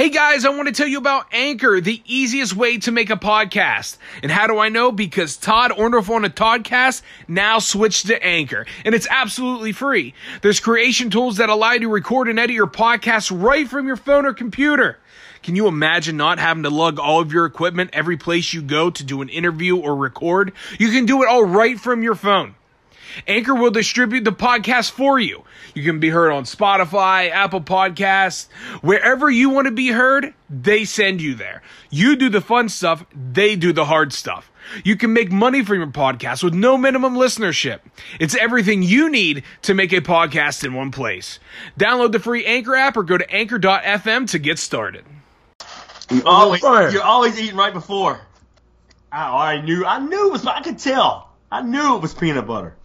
Hey guys, I want to tell you about Anchor, the easiest way to make a podcast. And how do I know? Because Todd Orndorf on a Toddcast now switched to Anchor, and it's absolutely free. There's creation tools that allow you to record and edit your podcast right from your phone or computer. Can you imagine not having to lug all of your equipment every place you go to do an interview or record? You can do it all right from your phone. Anchor will distribute the podcast for you. You can be heard on Spotify, Apple Podcasts, wherever you want to be heard, they send you there. You do the fun stuff, they do the hard stuff. You can make money from your podcast with no minimum listenership. It's everything you need to make a podcast in one place. Download the free Anchor app or go to anchor.fm to get started. You always, you're always eating right before. I already knew. I knew it was. I could tell. I knew it was peanut butter.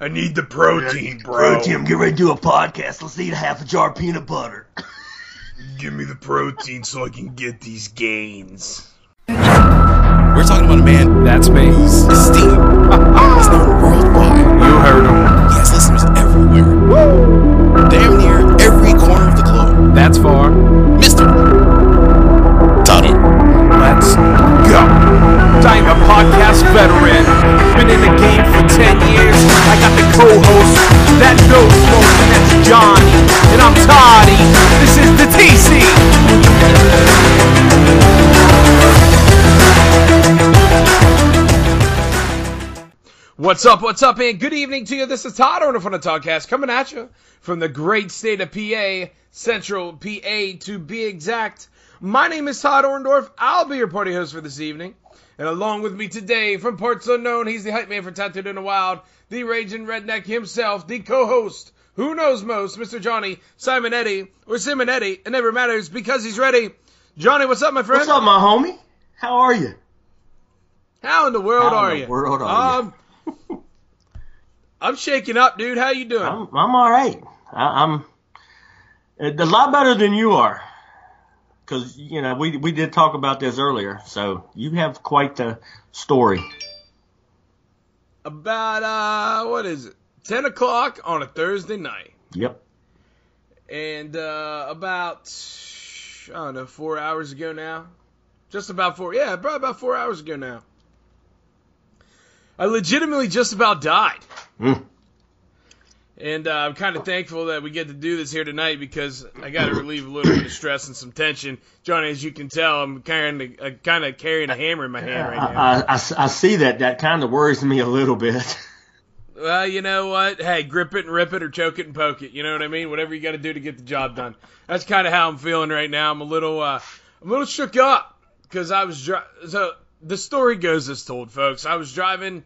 I need the protein, bro. Protein. I'm getting ready to do a podcast. Let's eat a half a jar of peanut butter. Give me the protein so I can get these gains. We're talking about a man That's me. whose esteem is known worldwide. You heard him. He has listeners everywhere. Damn near every corner of the globe. That's far. What's up? What's up, and good evening to you. This is Todd Orner from the Toddcast coming at you from the great state of PA, Central PA to be exact. My name is Todd Orndorf. I'll be your party host for this evening. And along with me today, from parts unknown, he's the hype man for Tattooed in the Wild, the raging redneck himself, the co-host, who knows most, Mr. Johnny Simonetti, or Simonetti, it never matters because he's ready. Johnny, what's up, my friend? What's up, my homie? How are you? How in the world How in are the you? world are um, I'm shaking up, dude. How you doing? I'm, I'm all right. I, I'm a lot better than you are. Because, you know, we, we did talk about this earlier. So you have quite the story. About uh, what is it? Ten o'clock on a Thursday night, Yep. and uh, about I don't know, four hours ago now. Just about four, yeah, probably about four hours ago now. I legitimately just about died. Mm. And uh, I'm kind of thankful that we get to do this here tonight because I got to relieve a little bit of stress and some tension. Johnny, as you can tell, I'm kind of uh, kind of carrying a hammer in my hand right now. I, I, I see that. That kind of worries me a little bit. Well, you know what? Hey, grip it and rip it or choke it and poke it. You know what I mean? Whatever you got to do to get the job done. That's kind of how I'm feeling right now. I'm a little, uh, I'm a little shook up because I was dri- so the story goes as told, folks. I was driving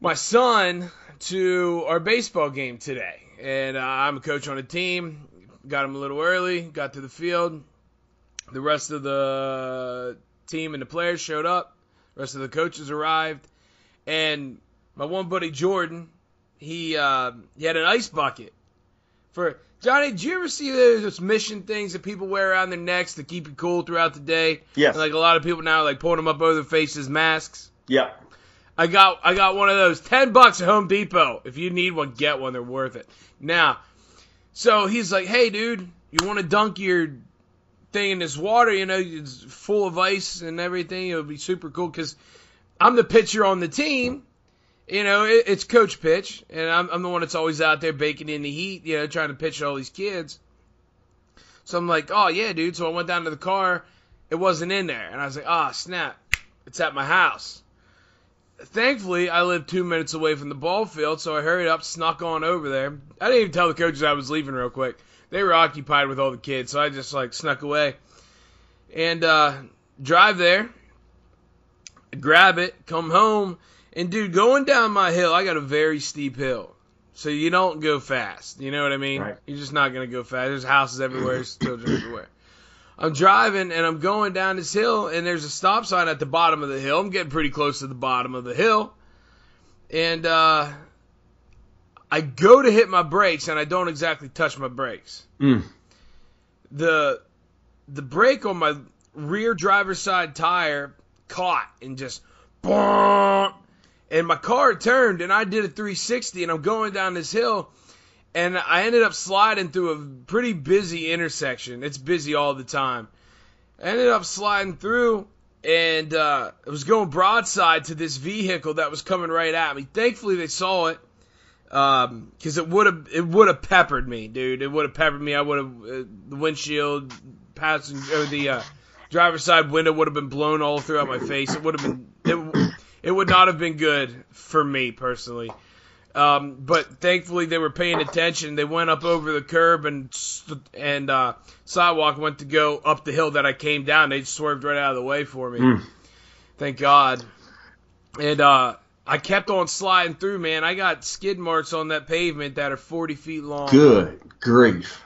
my son to our baseball game today, and uh, I'm a coach on a team. Got him a little early. Got to the field. The rest of the team and the players showed up. The rest of the coaches arrived, and my one buddy Jordan, he uh, he had an ice bucket for Johnny. Did you ever see those mission things that people wear around their necks to keep you cool throughout the day? Yes. And, like a lot of people now, are, like pulling them up over their faces, masks. Yep. I got I got one of those. Ten bucks at Home Depot. If you need one, get one. They're worth it. Now, so he's like, "Hey, dude, you want to dunk your thing in this water? You know, it's full of ice and everything. It'll be super cool because I'm the pitcher on the team. You know, it, it's coach pitch, and I'm, I'm the one that's always out there baking in the heat. You know, trying to pitch all these kids. So I'm like, "Oh yeah, dude." So I went down to the car. It wasn't in there, and I was like, "Ah, snap! It's at my house." Thankfully, I lived two minutes away from the ball field, so I hurried up, snuck on over there. I didn't even tell the coaches I was leaving real quick. They were occupied with all the kids, so I just like snuck away and uh, drive there, grab it, come home, and dude, going down my hill, I got a very steep hill. So you don't go fast. You know what I mean? Right. You're just not gonna go fast. There's houses everywhere, there's children everywhere. I'm driving and I'm going down this hill and there's a stop sign at the bottom of the hill. I'm getting pretty close to the bottom of the hill. And uh, I go to hit my brakes and I don't exactly touch my brakes. Mm. The the brake on my rear driver's side tire caught and just boom, and my car turned and I did a 360 and I'm going down this hill and I ended up sliding through a pretty busy intersection. It's busy all the time. I ended up sliding through, and uh, I was going broadside to this vehicle that was coming right at me. Thankfully, they saw it, because um, it would have it would have peppered me, dude. It would have peppered me. I would have uh, the windshield, passenger, the uh, driver's side window would have been blown all throughout my face. It would have been it, it would not have been good for me personally. Um, but thankfully they were paying attention. They went up over the curb and and uh, sidewalk went to go up the hill that I came down. They swerved right out of the way for me. Mm. Thank God. And uh, I kept on sliding through, man. I got skid marks on that pavement that are 40 feet long. Good grief.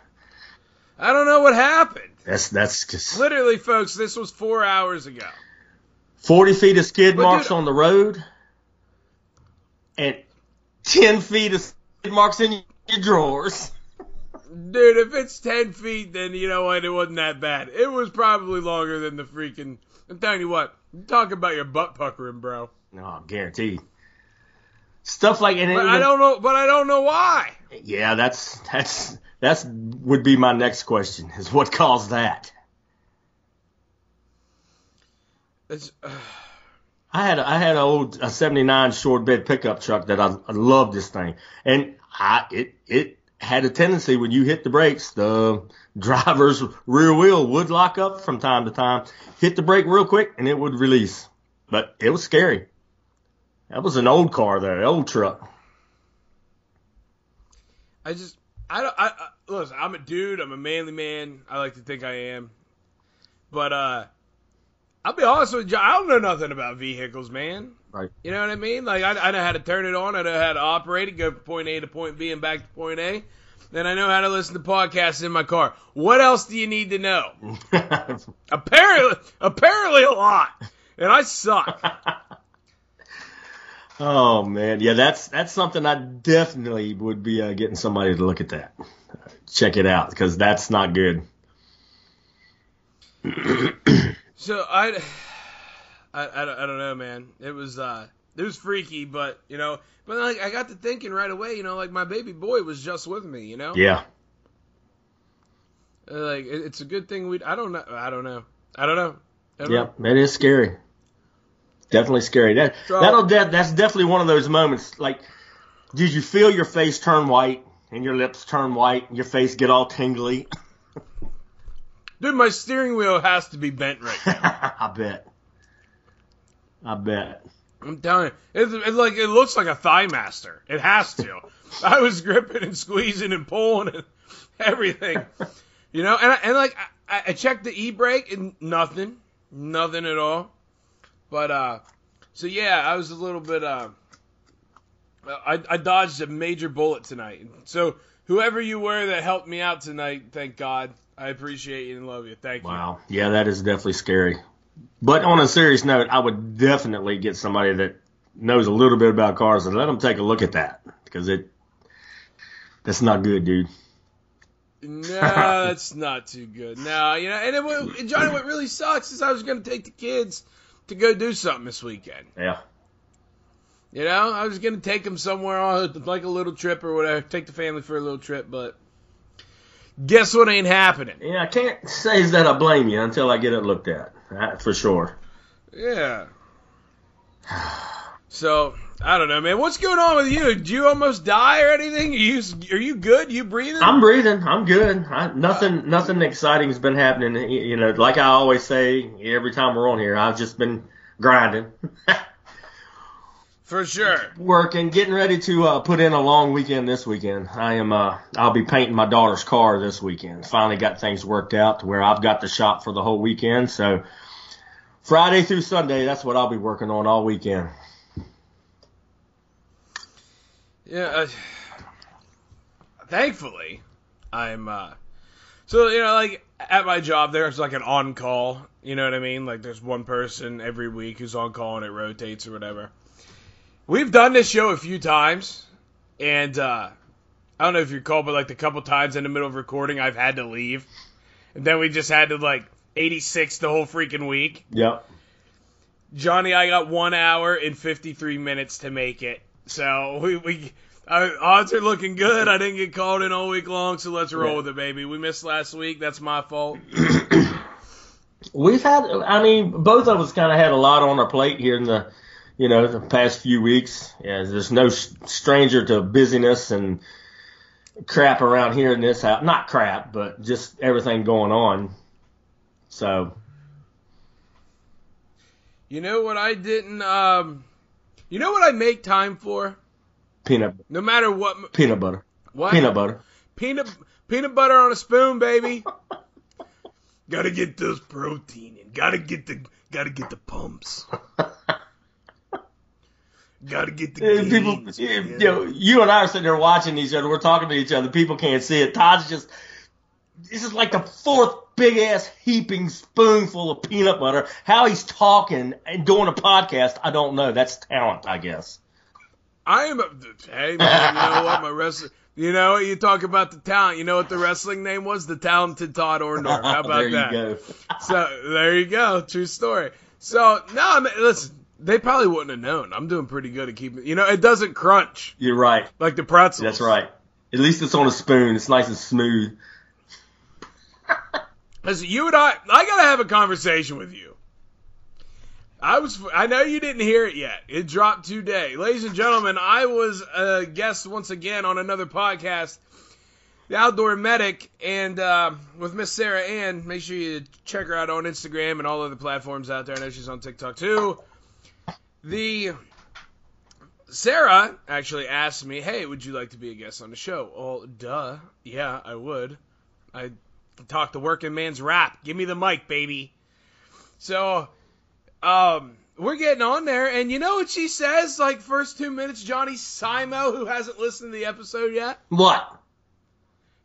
I don't know what happened. That's that's just Literally, folks, this was four hours ago. 40 feet of skid But marks dude- on the road and 10 feet of marks in your drawers. Dude, if it's 10 feet, then you know what? It wasn't that bad. It was probably longer than the freaking. I'm telling you what. Talk about your butt puckering, bro. No, guaranteed. Stuff like and But it- I don't know. But I don't know why. Yeah, that's that's that's would be my next question is what caused that. It's, uh, I had I had an old a '79 short bed pickup truck that I, I loved this thing, and I it it had a tendency when you hit the brakes, the driver's rear wheel would lock up from time to time, hit the brake real quick, and it would release. But it was scary. That was an old car there, old truck. I just. I don't. I, I listen. I'm a dude. I'm a manly man. I like to think I am. But uh, I'll be honest with you. I don't know nothing about vehicles, man. Right. You know what I mean? Like I, I know how to turn it on. I know how to operate it, go from point A to point B and back to point A. Then I know how to listen to podcasts in my car. What else do you need to know? Apparently, apparently a lot. And I suck. oh man, yeah, that's that's something I definitely would be uh, getting somebody to look at that, check it out because that's not good. So I, I, I, don't, I don't know, man. It was uh, it was freaky, but you know, but like I got to thinking right away. You know, like my baby boy was just with me. You know, Yeah, Uh, like it, it's a good thing we. I don't know. I don't know. I don't know. I don't yeah, know. that is scary. Definitely scary. That So- that'll de- that's definitely one of those moments. Like, did you feel your face turn white and your lips turn white, and your face get all tingly? Dude, my steering wheel has to be bent right now. I bet. I bet. I'm telling you, it's, it's like it looks like a thigh master. It has to. I was gripping and squeezing and pulling and everything, you know. And I, and like I, I checked the e brake and nothing, nothing at all. But uh, so yeah, I was a little bit uh, I I dodged a major bullet tonight. So whoever you were that helped me out tonight, thank God. I appreciate you and love you. Thank you. Wow. Yeah, that is definitely scary. But on a serious note, I would definitely get somebody that knows a little bit about cars and let them take a look at that because it that's not good, dude. No, that's not too good. No, you know, and, it, and Johnny, what really sucks is I was going to take the kids to go do something this weekend. Yeah. You know, I was going to take them somewhere on like a little trip or whatever, take the family for a little trip, but guess what ain't happening? Yeah, I can't say that I blame you until I get it looked at. That for sure. Yeah. So I don't know, man. What's going on with you? Did you almost die or anything? Are you are you good? You breathing? I'm breathing. I'm good. I, nothing, nothing exciting's been happening. You know, like I always say every time we're on here, I've just been grinding, for sure. working, getting ready to uh, put in a long weekend this weekend. I am. Uh, I'll be painting my daughter's car this weekend. Finally got things worked out to where I've got the shop for the whole weekend. So Friday through Sunday, that's what I'll be working on all weekend. Yeah. Uh, thankfully, I'm. uh So you know, like at my job, there's like an on call. You know what I mean? Like there's one person every week who's on call and it rotates or whatever. We've done this show a few times, and uh I don't know if you recall, but like the couple times in the middle of recording, I've had to leave, and then we just had to like 86 the whole freaking week. Yep. Johnny, I got one hour and 53 minutes to make it. So we, we Uh, odds are looking good. I didn't get called in all week long, so let's roll with it, baby. We missed last week. That's my fault. We've had, I mean, both of us kind of had a lot on our plate here in the, you know, the past few weeks. Yeah, there's no stranger to busyness and crap around here in this house. Not crap, but just everything going on. So, You know what I didn't, um, you know what I make time for? peanut, No matter what, peanut butter, what? peanut butter. Peanut peanut butter on a spoon, baby. gotta get those protein in. Gotta get the gotta get the pumps. gotta get the And people, you, know, you and I are sitting there watching each other. We're talking to each other. People can't see it. Todd's just, this is like the fourth big ass heaping spoonful of peanut butter. How he's talking and doing a podcast, I don't know. That's talent, I guess. I am a hey man, you know what my wrestling you know you talk about the talent, you know what the wrestling name was? The talented Todd Orndorf. How about there you that? go. So there you go, true story. So no, I mean, listen, they probably wouldn't have known. I'm doing pretty good at keeping. You know, it doesn't crunch You're right. like the pretzels. That's right. At least it's on a spoon. It's nice and smooth. Listen, you and I, I gotta have a conversation with you. I was, I know you didn't hear it yet. It dropped today, ladies and gentlemen. I was a guest once again on another podcast, the Outdoor Medic, and uh, with Miss Sarah Ann. Make sure you check her out on Instagram and all other platforms out there. I know she's on TikTok too. The Sarah actually asked me, "Hey, would you like to be a guest on the show?" Well, duh, yeah, I would. I talk the working man's rap. Give me the mic, baby. So, um, we're getting on there, and you know what she says? Like first two minutes, Johnny Simo, who hasn't listened to the episode yet. What?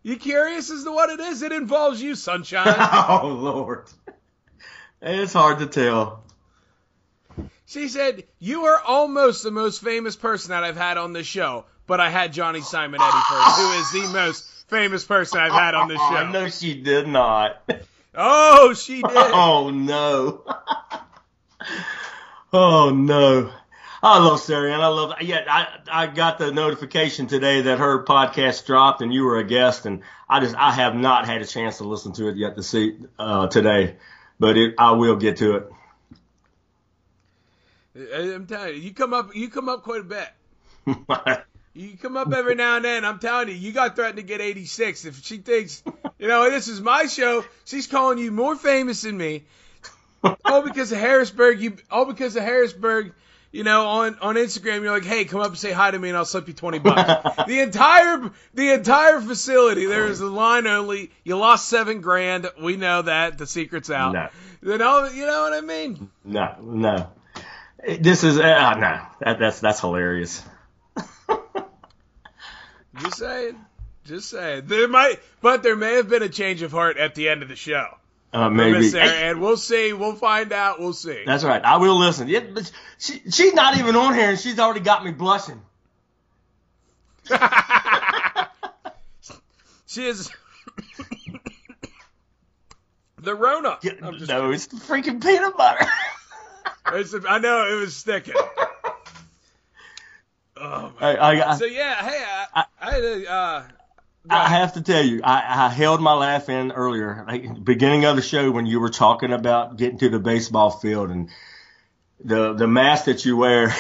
You curious as to what it is? It involves you, sunshine. oh, Lord. It's hard to tell. She said you are almost the most famous person that I've had on the show, but I had Johnny Simonetti first, who is the most famous person I've had on this Oh, show. no, she did not. Oh, she did. Oh no. oh no. I love Sarah and I love yeah, I I got the notification today that her podcast dropped and you were a guest and I just I have not had a chance to listen to it yet to see uh today. But it I will get to it. I'm telling you, you come up, you come up quite a bit. You come up every now and then. I'm telling you, you got threatened to get 86. If she thinks, you know, this is my show, she's calling you more famous than me. All because of Harrisburg. You all because of Harrisburg. You know, on on Instagram, you're like, hey, come up and say hi to me, and I'll slip you 20 bucks. the entire the entire facility, there is a line only. You lost seven grand. We know that. The secret's out. No. You know, you know what I mean? no, no. This is uh, no. That, that's that's hilarious. Just saying. Just saying. There might, but there may have been a change of heart at the end of the show. Uh, Maybe. Sarah, and we'll see. We'll find out. We'll see. That's right. I will listen. Yeah, but she, she's not even on here, and she's already got me blushing. she is the Rona. Yeah, no, it's the freaking peanut butter. It's, I know it was sticking. Oh my. I, I, So yeah, hey, I, I uh, I have to tell you, I, I held my laugh in earlier, like beginning of the show when you were talking about getting to the baseball field and the the mask that you wear.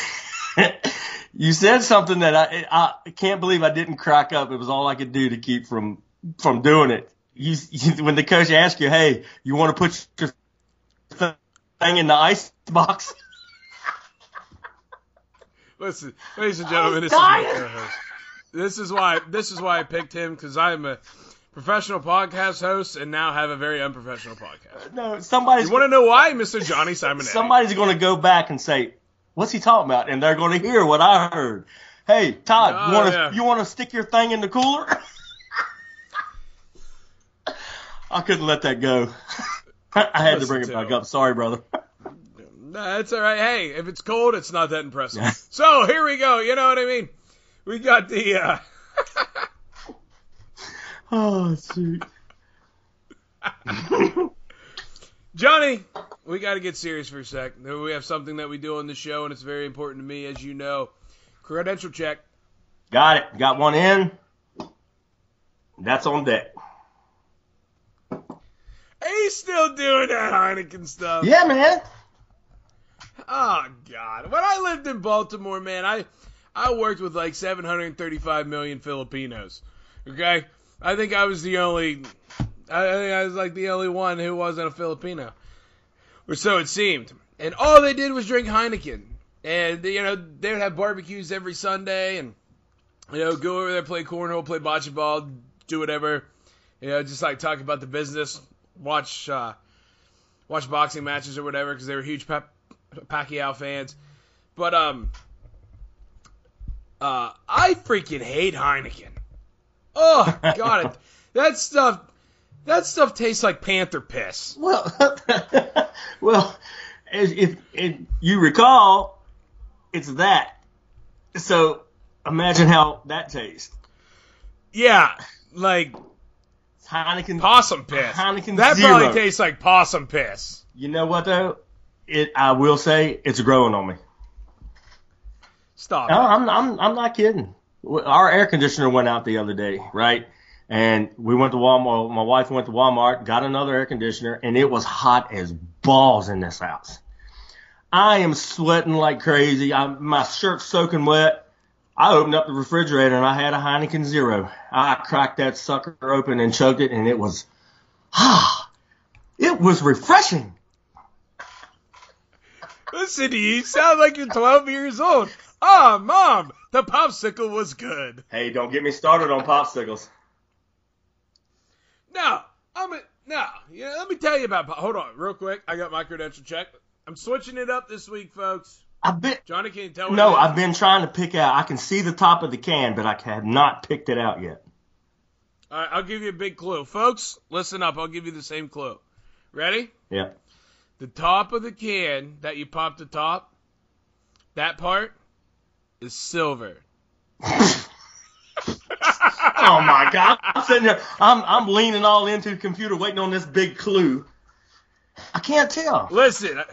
you said something that I I can't believe I didn't crack up. It was all I could do to keep from from doing it. You, you when the coach asked you, "Hey, you want to put your thing in the ice box?" Listen, ladies and gentlemen, this is my co-host. This is why this is why I picked him because I'm a professional podcast host and now have a very unprofessional podcast. Uh, no, somebody's You want to know why, Mr. Johnny Simonetti? somebody's going to go back and say, "What's he talking about?" And they're going to hear what I heard. Hey, Todd, Oh, you want to yeah. you want to stick your thing in the cooler? I couldn't let that go. I had to bring it to back up. Sorry, brother. Nah, it's all right. Hey, if it's cold, it's not that impressive. so here we go. You know what I mean? We got the. uh Oh, shoot. Johnny, we got to get serious for a sec. We have something that we do on the show, and it's very important to me, as you know. Credential check. Got it. Got one in. That's on deck. You still doing that Heineken stuff? Yeah, man. Oh God! When I lived in Baltimore, man, I I worked with like 735 million Filipinos. Okay, I think I was the only. I I think I was like the only one who wasn't a Filipino, or so it seemed. And all they did was drink Heineken, and you know they would have barbecues every Sunday, and you know go over there, play cornhole, play bocce ball, do whatever. You know, just like talk about the business, watch uh, watch boxing matches or whatever because they were huge Pep Pacquiao fans. But um, uh, I freaking hate Heineken. Oh God, it, that stuff, that stuff tastes like panther piss. Well, well, as if, if you recall, it's that. So imagine how that tastes. Yeah, like Heineken. possum piss. Heineken that Zero. probably tastes like possum piss. You know what though? It. I will say it's growing on me. Stop. No. I'm, I'm, I'm not kidding. Our air conditioner went out the other day, right? And we went to Walmart. My wife went to Walmart, got another air conditioner, and it was hot as balls in this house. I am sweating like crazy. I, my shirt's soaking wet. I opened up the refrigerator and I had a Heineken Zero. I cracked that sucker open and chugged it, and it was, ah, it was refreshing. Listen to you. You sound like you're 12 years old. Ah, mom, the popsicle was good. Hey, don't get me started on popsicles. No, I'm a, no. Yeah, let me tell you about. Hold on, real quick. I got my credential check. I'm switching it up this week, folks. I've been, Johnny, can tell? No, I've been trying to pick out. I can see the top of the can, but I have not picked it out yet. All right, I'll give you a big clue, folks. Listen up. I'll give you the same clue. Ready? Yeah. The top of the can that you pop the top, that part is silver. Oh my God! I'm sitting there. I'm I'm leaning all into the computer, waiting on this big clue. I can't tell. Listen, I-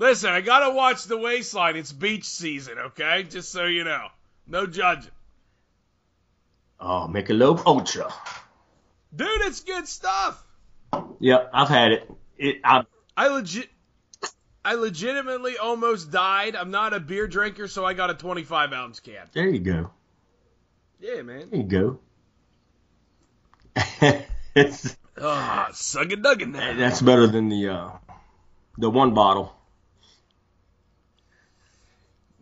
listen. I gotta watch the waistline. It's beach season, okay? Just so you know, no judging. Oh, Michelob Ultra. Dude, it's good stuff. Yep, I've had it. It. I. I legit, I legitimately almost died. I'm not a beer drinker, so I got a 25 ounce can. There you go. Yeah, man. There you go. it's, Ah, suck it, duggin' that. that's better than the uh, the one bottle.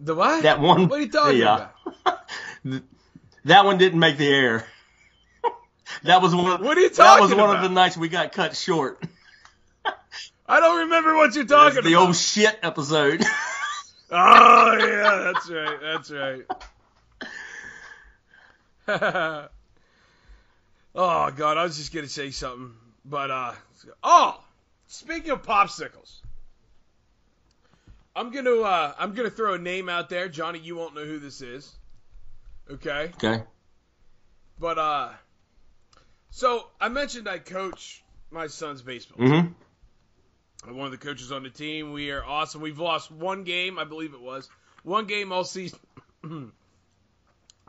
The what? That one. What are you talking yeah. about? that one didn't make the air. that was one. Of, What are you talking That was one about? of the nights we got cut short. I don't remember what you're talking the about. The old shit episode. Oh yeah, that's right. That's right. oh god, I was just gonna say something, but uh, oh, speaking of popsicles, I'm gonna uh, I'm gonna throw a name out there, Johnny. You won't know who this is, okay? okay. But uh, so I mentioned I coach my son's baseball. Mm-hmm. I'm one of the coaches on the team. We are awesome. We've lost one game, I believe it was. One game all season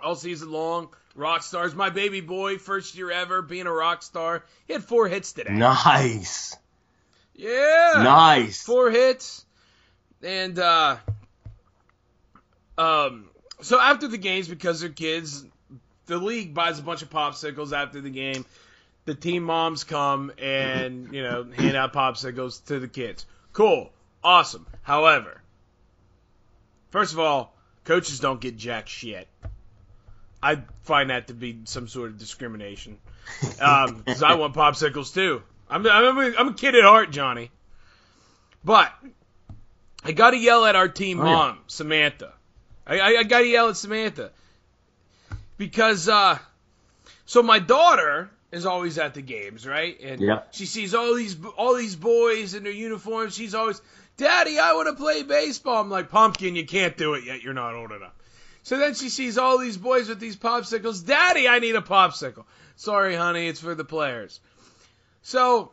all season long. Rock stars. My baby boy, first year ever, being a rock star. He had four hits today. Nice. Yeah. Nice. Four hits. And uh um so after the games, because they're kids, the league buys a bunch of popsicles after the game. The team moms come and, you know, hand out popsicles to the kids. Cool. Awesome. However, first of all, coaches don't get jack shit. I find that to be some sort of discrimination. Um, 'cause I want popsicles too. I'm, I'm, a, I'm a kid at heart, Johnny. But I got to yell at our team Oh, yeah. mom, Samantha. I, I, I got to yell at Samantha because uh, so my daughter is always at the games, right? And Yeah. she sees all these all these boys in their uniforms. She's always, "Daddy, I want to play baseball." I'm like, "Pumpkin, you can't do it yet. You're not old enough." So then she sees all these boys with these popsicles. Daddy, I need a popsicle. Sorry, honey, it's for the players. So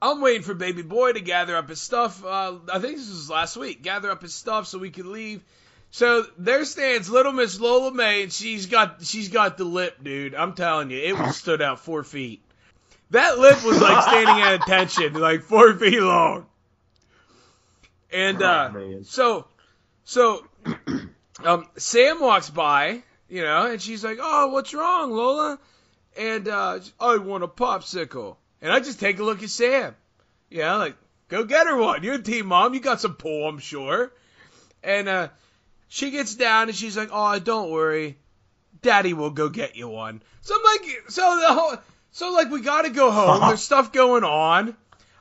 I'm waiting for baby boy to gather up his stuff. Uh, I think this was last week. Gather up his stuff so we could leave. So there stands Little Miss Lola May, and she's got she's got the lip, dude. I'm telling you, it was stood out four feet. That lip was like standing at attention, like four feet long. And uh, Oh, so, so, um, Sam walks by, you know, and she's like, "Oh, what's wrong, Lola?" And uh, I want a popsicle. And I just take a look at Sam. Yeah, like, go get her one. You're a team mom. You got some pull, I'm sure. And uh, she gets down and she's like, "Oh, don't worry, Daddy will go get you one." So I'm like, so the whole, so like we gotta go home. There's stuff going on.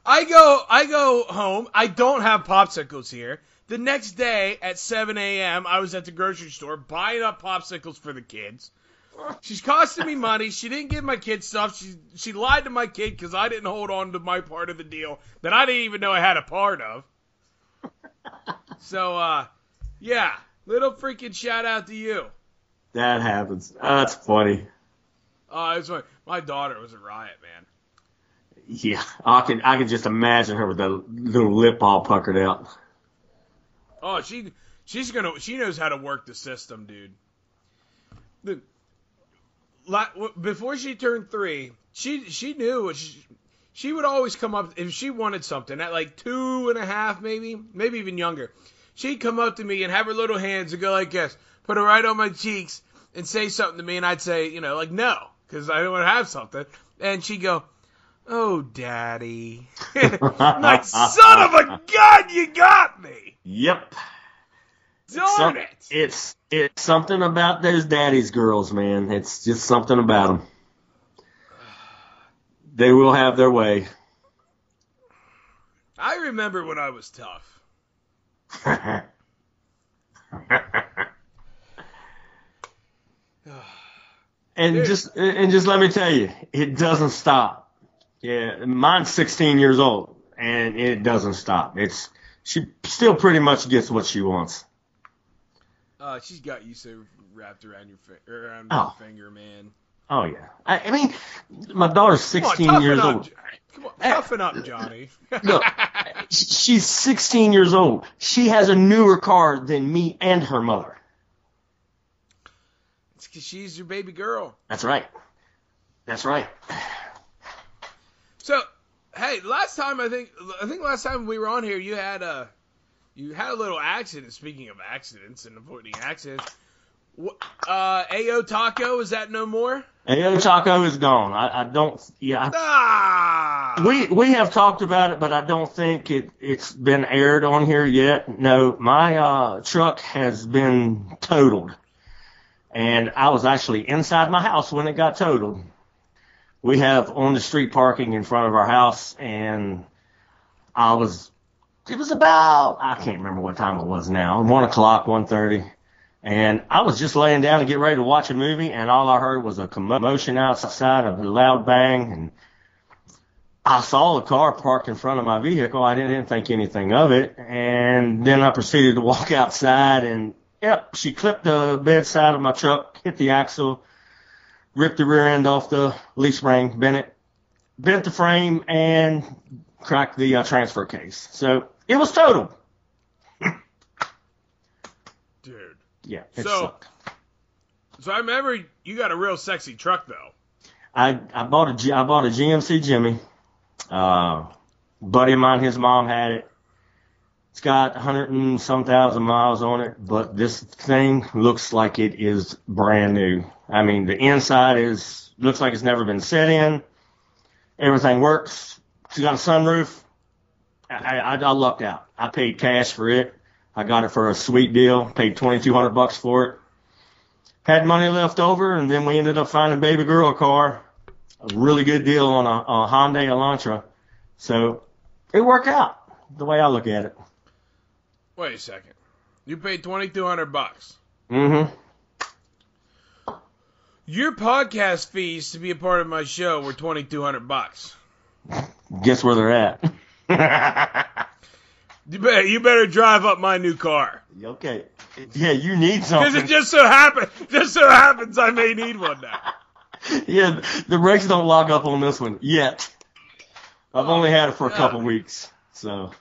I go, I go home. I don't have popsicles here. The next day at 7 a.m., I was at the grocery store buying up popsicles for the kids. She's costing me money. She didn't give my kid stuff. She she lied to my kid because I didn't hold on to my part of the deal that I didn't even know I had a part of. So uh, yeah, little freaking shout out to you. That happens. That's funny. Uh, it's my my daughter was a riot, man. Yeah, I can I can just imagine her with the little lip all puckered out. Oh, she she's gonna she knows how to work the system, dude. The before she turned three, she she knew she, she would always come up if she wanted something at like two and a half, maybe maybe even younger. She'd come up to me and have her little hands and go like this, put her right on my cheeks, and say something to me, and I'd say, you know, like no, because I don't want to have something, and she'd go. Oh, daddy. Like, son of a gun, you got me! Yep. Darn Some- it! It's it's something about those daddy's girls, man. It's just something about them. They will have their way. I remember when I was tough. and Dude. just and just let me tell you, it doesn't stop. Yeah, mine's 16 years old, and it doesn't stop. It's she still pretty much gets what she wants. Uh, she's got you so wrapped around your fi- around Oh. your finger, man. Oh yeah, I, I mean, my daughter's Come on, 16 years up. old. Come on, toughen up, Johnny. Look, she's 16 years old. She has a newer car than me and her mother. it's 'cause she's your baby girl. That's right. That's right. So, hey, last time I think I think last time we were on here, you had a you had a little accident. Speaking of accidents and avoiding accidents, uh, Ao Taco is that no more? Ayo Taco is gone. I, I don't. Yeah, I Ah, We we have talked about it, but I don't think it it's been aired on here yet. No, my uh, truck has been totaled, and I was actually inside my house when it got totaled. We have on the street parking in front of our house, and I was. It was about I can't remember what time it was now. One o'clock, one thirty. And I was just laying down to get ready to watch a movie, and all I heard was a commotion outside, of a loud bang, and I saw a car parked in front of my vehicle. I didn't, didn't think anything of it. And then I proceeded to walk outside and yep, she clipped the bedside of my truck, hit the axle, ripped the rear end off the leaf spring, bent it, bent the frame and cracked the uh, transfer case. So it was total. dude. Yeah, So- sucked. So I remember you got a real sexy truck though. I I bought a G, I bought a GMC Jimmy. Uh, buddy of mine, his mom had it. It's got a hundred and some thousand miles on it, but this thing looks like it is brand new. I mean, the inside is looks like it's never been set in. Everything works. It's got a sunroof. I, I, I lucked out. I paid cash for it. I got it for a sweet deal. Paid twenty two hundred bucks for it. Had money left over, and then we ended up finding a baby girl a car a really good deal on a, a Hyundai Elantra. So it worked out the way I look at it. Wait a second. You paid twenty two hundred bucks. Mm-hmm. Your podcast fees to be a part of my show were twenty two hundred bucks. Guess where they're at? You better you better drive up my new car. okay. Yeah, you need something. Because it just so happens just so happens I may need one now. yeah, the brakes don't lock up on this one yet. I've only had it for a couple weeks, so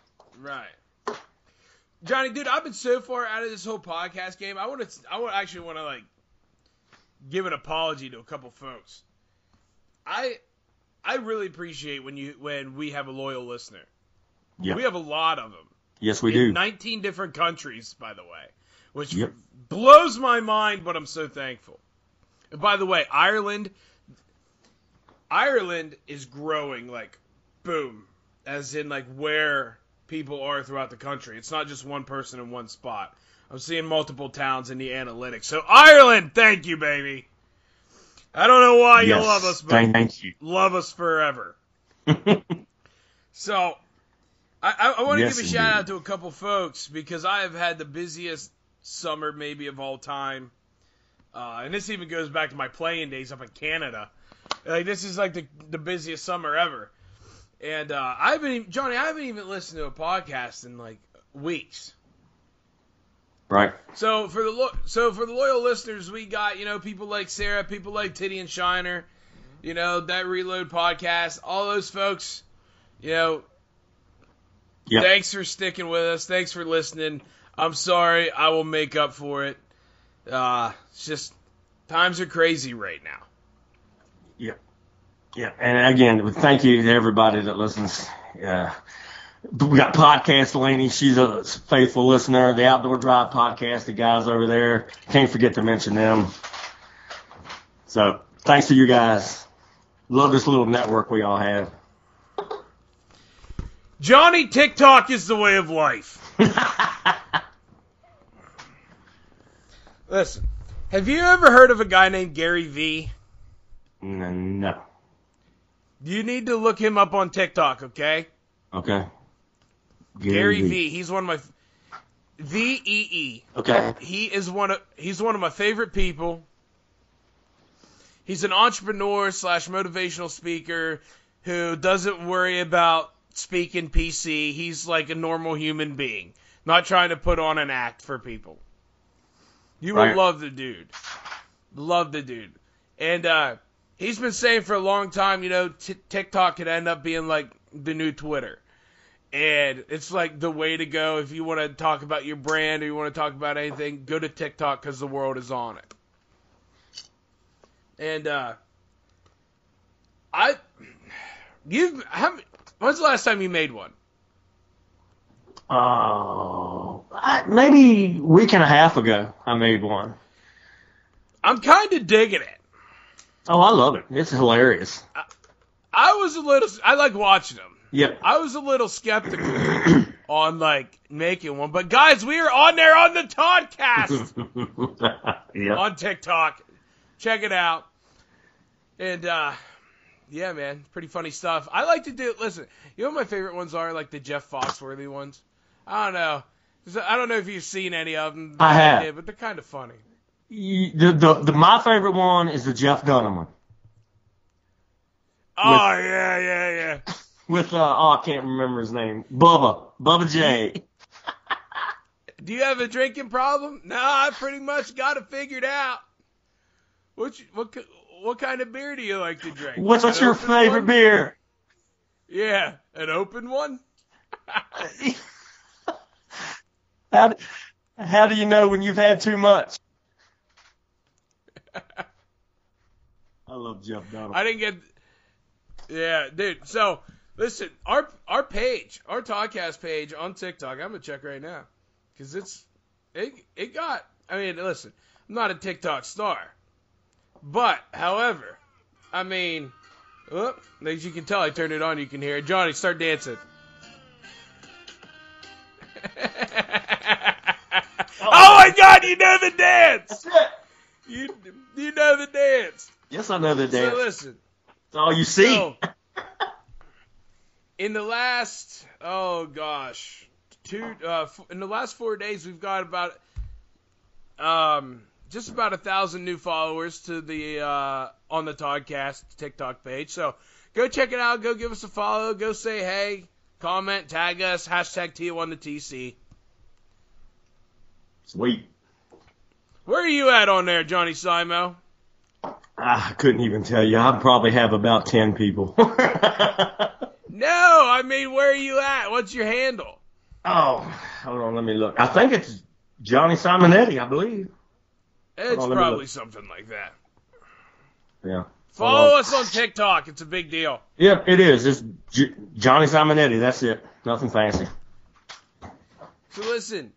Right. Johnny, dude, I've been so far out of this whole podcast game. I want to. I want actually want to like give an apology to a couple folks. I I really appreciate when you when we have a loyal listener. Yeah. We have a lot of them. Yes, we in do. 19 different countries, by the way, which Yep. blows my mind, but I'm so thankful. And by the way, Ireland, Ireland is growing like boom, as in like where people are throughout the country. It's not just one person in one spot. I'm seeing multiple towns in the analytics. So Ireland, thank you, baby. I don't know why you love us, but thank you. love us forever. So, I, I, want to Yes, give a shout out to a couple folks because I have had the busiest summer maybe of all time. Uh, and this even goes back to my playing days up in Canada. Like this is like the the busiest summer ever. And uh, I haven't even, Johnny, I haven't even listened to a podcast in like weeks. Right. So for the lo- so for the loyal listeners, we got you know people like Sarah, people like Titty and Shiner, you know that Reload podcast, all those folks. You know, Yep. thanks for sticking with us. Thanks for listening. I'm sorry, I will make up for it. Uh, it's just times are crazy right now. Yeah. Yeah. And again, thank you to everybody that listens. Yeah. We got podcast Laney. She's a faithful listener. The Outdoor Drive podcast, the guys over there. Can't forget to mention them. So thanks to you guys. Love this little network we all have. Johnny, TikTok is the way of life. Listen, have you ever heard of a guy named Gary Vee? no, no. You need to look him up on TikTok, okay? Okay. Gary Vee. He's one of my V E E. Okay. He is one of he's one of my favorite people. He's an entrepreneur slash motivational speaker who doesn't worry about speaking PC. He's like a normal human being, not trying to put on an act for people. You will Right. love the dude. Love the dude. And uh, he's been saying for a long time, you know, t- TikTok could end up being like the new Twitter. And it's like the way to go if you want to talk about your brand or you want to talk about anything, go to TikTok because the world is on it. And uh, I, you, how, when's the last time you made one? Oh, I, maybe a week and a half ago, I made one. I'm kind of digging it. Oh, I love it. It's hilarious. I was a little, I like watching them. Yep. I was a little skeptical on like making one, but guys, we are on there on the Toddcast. yeah. on TikTok. Check it out. And uh yeah, man, pretty funny stuff. I like to do listen, you know what my favorite ones are? Like the Jeff Foxworthy ones. I don't know. I don't know if you've seen any of them. I have. Yeah, but they're kind of funny. The, the, the, my favorite one is the Jeff Dunham one. Oh yeah, yeah, yeah. With, uh, oh, I can't remember his name. Bubba. Bubba J. Do you have a drinking problem? No, I pretty much got it figured out. What you- what what kind of beer do you like to drink? What's, what's An your favorite one? beer? Yeah, an open one. How do, how do you know when you've had too much? I love Jeff Dunham. I didn't get. Yeah, dude. So listen, our our page, our podcast page on TikTok. I'm gonna check right now because it's it it got. I mean, listen, I'm not a TikTok star, but however, I mean, oh, as you can tell, I turned it on. You can hear it. Johnny, start dancing. oh my God! You know the dance. You you know the dance. Yes, I know the dance. So listen. That's all you see. So, in the last, oh gosh, two, uh, in the last four days, we've got about, um, just about a thousand new followers to the uh, on the Toddcast TikTok page. So go check it out. Go give us a follow. Go say hey, comment, tag us, hashtag T1 the TC. Sweet. Where are you at on there, Johnny Simo? I couldn't even tell you. I probably have about 10 people. No, I mean, where are you at? What's your handle? oh, hold on, let me look. I think it's Johnny Simonetti, I believe. It's on, probably something like that. Yeah. Follow on. us on TikTok. It's a big deal. Yep, it is. It's J- Johnny Simonetti. That's it. Nothing fancy. So listen,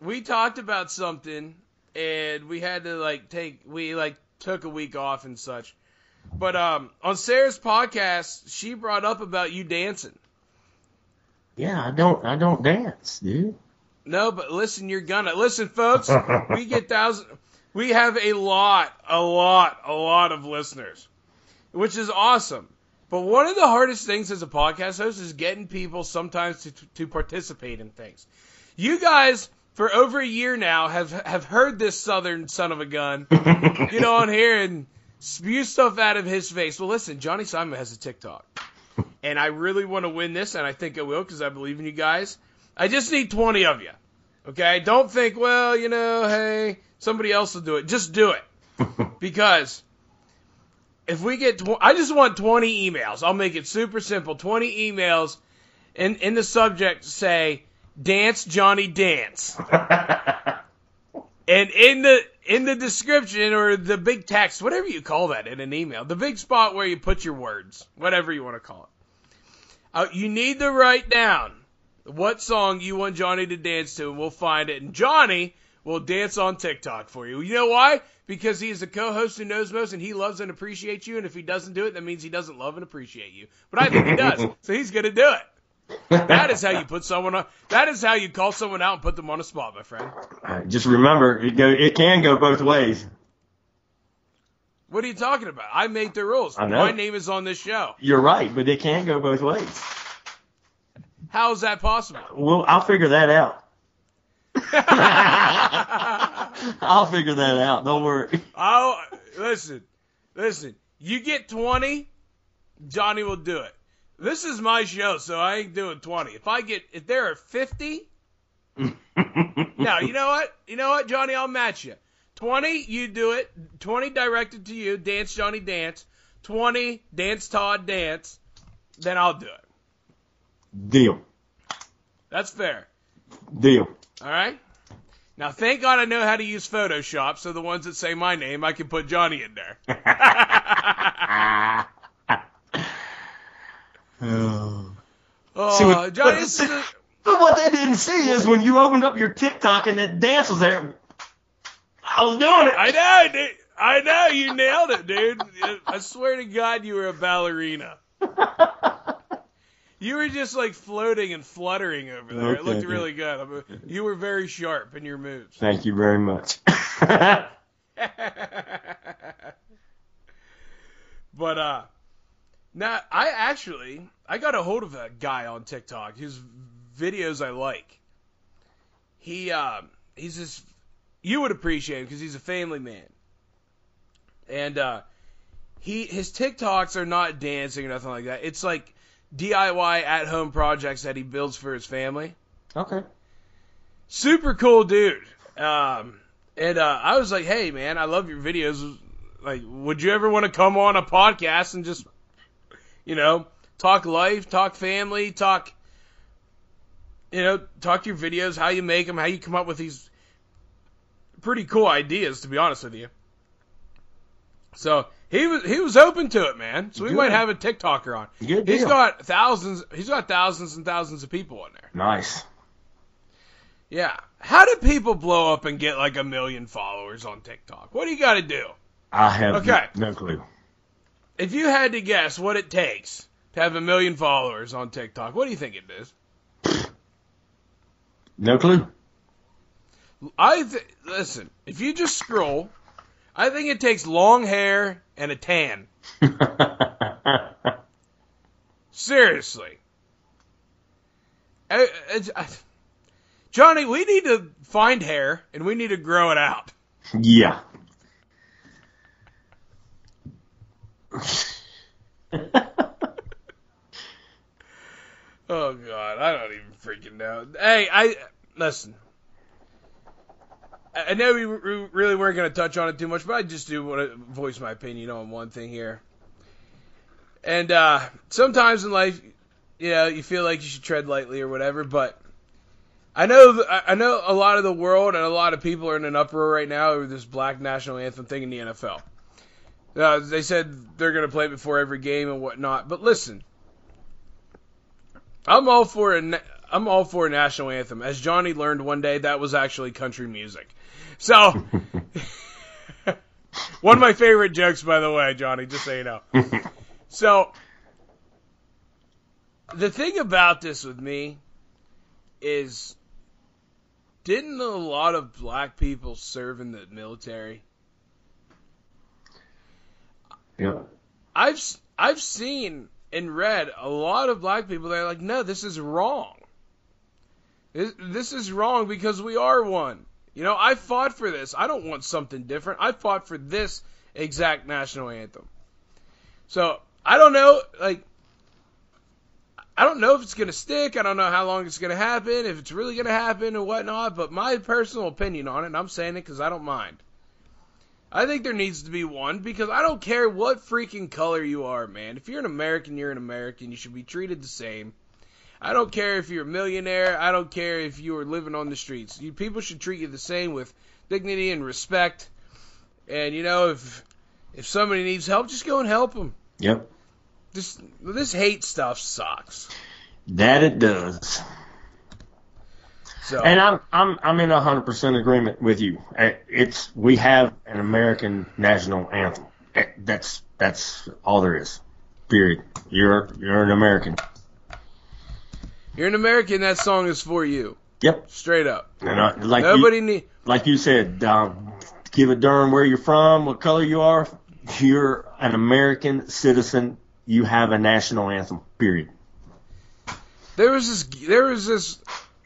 we talked about something, and we had to like take we like took a week off and such. But um, on Sarah's podcast, she brought up about you dancing. Yeah, I don't. I don't dance, dude. No, but listen, you're gonna listen, folks. we get thousand. We have a lot, a lot, a lot of listeners, which is awesome. But one of the hardest things as a podcast host is getting people sometimes to, to participate in things. You guys, for over a year now, have have heard this southern son of a gun get on here and spew stuff out of his face. Well, listen, Johnny Simon has a TikTok, and I really want to win this, and I think I will because I believe in you guys. I just need 20 of you. Okay? Don't think, well, you know, hey, somebody else will do it. Just do it. because if we get, tw- I just want 20 emails. I'll make it super simple. 20 emails, and in the subject say, dance Johnny dance. And in the in the description or the big text, whatever you call that in an email, the big spot where you put your words, whatever you want to call it, uh, you need to write down what song you want Johnny to dance to, and we'll find it. And Johnny will dance on TikTok for you. You know why? Because he is a co-host who knows most, and he loves and appreciates you. And if he doesn't do it, that means he doesn't love and appreciate you. But I think he does, so he's gonna do it. That is how you put someone on. That is how you call someone out and put them on a spot, my friend. Just remember, it go. It can go both ways. What are you talking about? I make the rules. I know. My name is on this show. You're right, but it can go both ways. How is that possible? Well, I'll figure that out. I'll figure that out. Don't worry. Oh, listen, listen. You get 20, Johnny will do it. This is my show, so I ain't doing 20. If I get, if there are 50, no, you know what? You know what, Johnny? I'll match you. 20, you do it. 20 directed to you. Dance, Johnny, dance. 20, dance, Todd, dance. Then I'll do it. Deal. That's fair. Deal. All right. Now, thank God I know how to use Photoshop, so the ones that say my name, I can put Johnny in there. Oh. Oh, See what- Johnny, but- But what they didn't see is when you opened up your TikTok and that dance was there. I was doing it. I know, dude. I know you nailed it, dude. I swear to God, you were a ballerina. You were just like floating and fluttering over there. it looked really good. You were very sharp in your moves. Thank you very much. but uh, now I actually I got a hold of a guy on TikTok whose videos I like. He um he's just you would appreciate him because he's a family man, and uh, he his TikToks are not dancing or nothing like that. It's like DIY at home projects that he builds for his family okay. super cool dude. Um, and uh, I was like, hey man, I love your videos. Like, would you ever want to come on a podcast and just, you know, talk life, talk family, talk, you know, talk your videos, how you make them, how you come up with these pretty cool ideas, to be honest with you. So he was he was open to it, man. So we Good. might have a TikToker on. Good He's deal. got thousands. He's got thousands and thousands of people on there. Nice. Yeah. How do people blow up and get like a million followers on TikTok? What do you got to do? I have Okay. no clue. If you had to guess what it takes to have a million followers on TikTok, what do you think it is? No clue. I th- listen. If you just scroll, I think it takes long hair and a tan. Seriously. I- I- Johnny, we need to find hair and we need to grow it out. yeah. Oh God, I don't even freaking know. Hey, I listen. I know we really weren't going to touch on it too much, but I just do want to voice my opinion on one thing here. And uh, sometimes in life, you know, you feel like you should tread lightly or whatever, but I know, I know a lot of the world and a lot of people are in an uproar right now over this black national anthem thing in the NFL. Uh, they said they're going to play it before every game and whatnot. But listen, I'm all for a, I'm all for a national anthem. As Johnny learned one day, that was actually country music. So, one of my favorite jokes, by the way, Johnny, just so you know. So, the thing about this with me is didn't a lot of black people serve in the military? Yeah. I've I've seen and read a lot of black people that are like, no, this is wrong. This, this is wrong because we are one. You know, I fought for this. I don't want something different. I fought for this exact national anthem. So I don't know, like, I don't know if it's gonna stick. I don't know how long it's gonna happen, if it's really gonna happen and whatnot. But my personal opinion on it, and I'm saying it because I don't mind. I think there needs to be one because I don't care what freaking color you are, man. If you're an American, you're an American. You should be treated the same. I don't care if you're a millionaire. I don't care if you are living on the streets. You people should treat you the same with dignity and respect. And you know, if if somebody needs help, just go and help them. Yep. This this hate stuff sucks. That it does. So And I'm I'm I'm in hundred percent agreement with you. Uh, It's we have an American national anthem. That's that's all there is. Period. You're you're an American. You're an American. That song is for you, Yep. straight up. And I, like Nobody you, need. like you said, um, give a darn where you're from, what color you are. You're an American citizen. You have a national anthem. Period. There was this there was this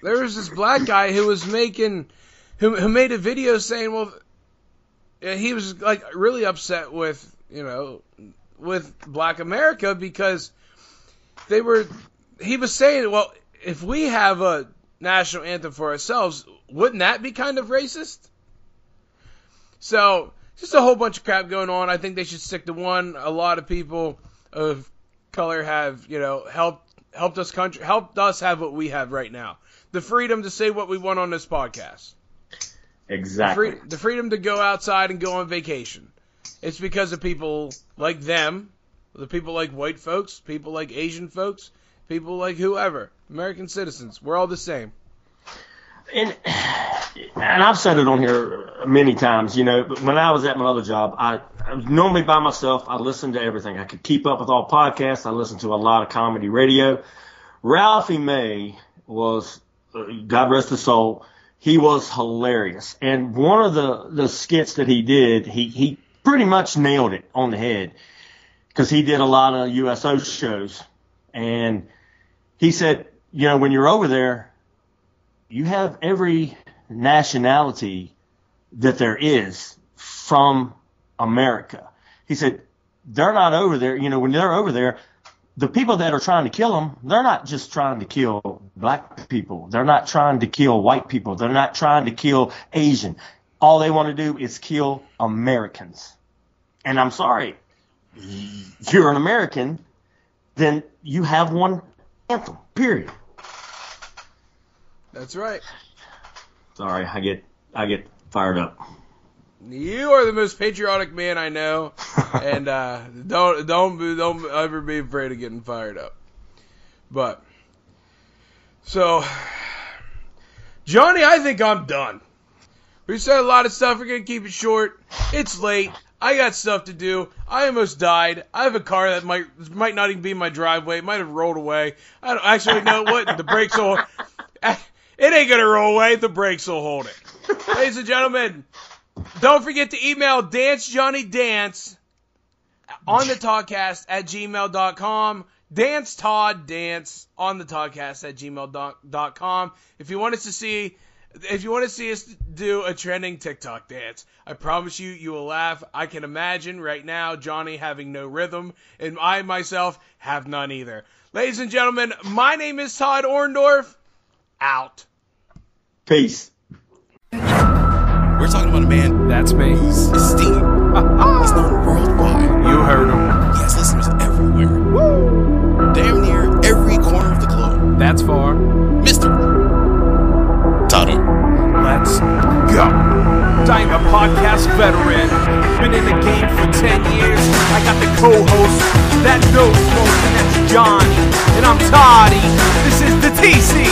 there was this black guy who was making who who made a video saying, well, he was like really upset with you know with Black America because they were he was saying, well, if we have a national anthem for ourselves, wouldn't that be kind of racist? So just a whole bunch of crap going on. I think they should stick to one. A lot of people of color have you know helped helped us country helped us have what we have right now. The freedom to say what we want on this podcast. The, Exactly. free, the freedom to go outside and go on vacation. It's because of people like them, the people like white folks, people like Asian folks, people like whoever, American citizens. We're all the same. and and I've said it on here many times, you know, but when I was at my other job, I, I was normally by myself. I listened to everything. I could keep up with all podcasts. I listened to a lot of comedy radio. Ralphie May was, God rest his soul, he was hilarious. And one of the, the skits that he did, he, he pretty much nailed it on the head because he did a lot of USO shows. And he said, you know, when you're over there, you have every nationality that there is from America. He said, they're not over there. You know, when they're over there, the people that are trying to kill them, they're not just trying to kill black people. They're not trying to kill white people. They're not trying to kill Asian. All they want to do is kill Americans. And I'm sorry, if you're an American, then you have one anthem, period. That's right. Sorry, I get I get fired up. You are the most patriotic man I know, and uh, don't don't don't ever be afraid of getting fired up. But so, Johnny, I think I'm done. We said a lot of stuff. We're gonna keep it short. It's late. I got stuff to do. I almost died. I have a car that might might not even be in my driveway. It might have rolled away. I don't actually know what the brakes will. It ain't gonna roll away. The brakes will hold it. Ladies and gentlemen, don't forget to email Dance Johnny Dance on the Toddcast at gmail.com. Dance Todd Dance on the Toddcast at gmail.com. If you want us to see if you want to see us do a trending TikTok dance, I promise you, you will laugh. I can imagine right now Johnny having no rhythm, and I myself have none either. Ladies and gentlemen, my name is Todd Orndorf. Out. Peace. We're talking about a man. That's me. It's esteemed. Uh-huh. He's known worldwide. You heard him. He has listeners everywhere. Woo. Damn near every corner of the globe. That's far. Mister. Tuttle. Let's go. I'm a podcast veteran. Been in the game for 10 years. I got the co-host that knows most, and that's Johnny. And I'm Toddy. This is the TC.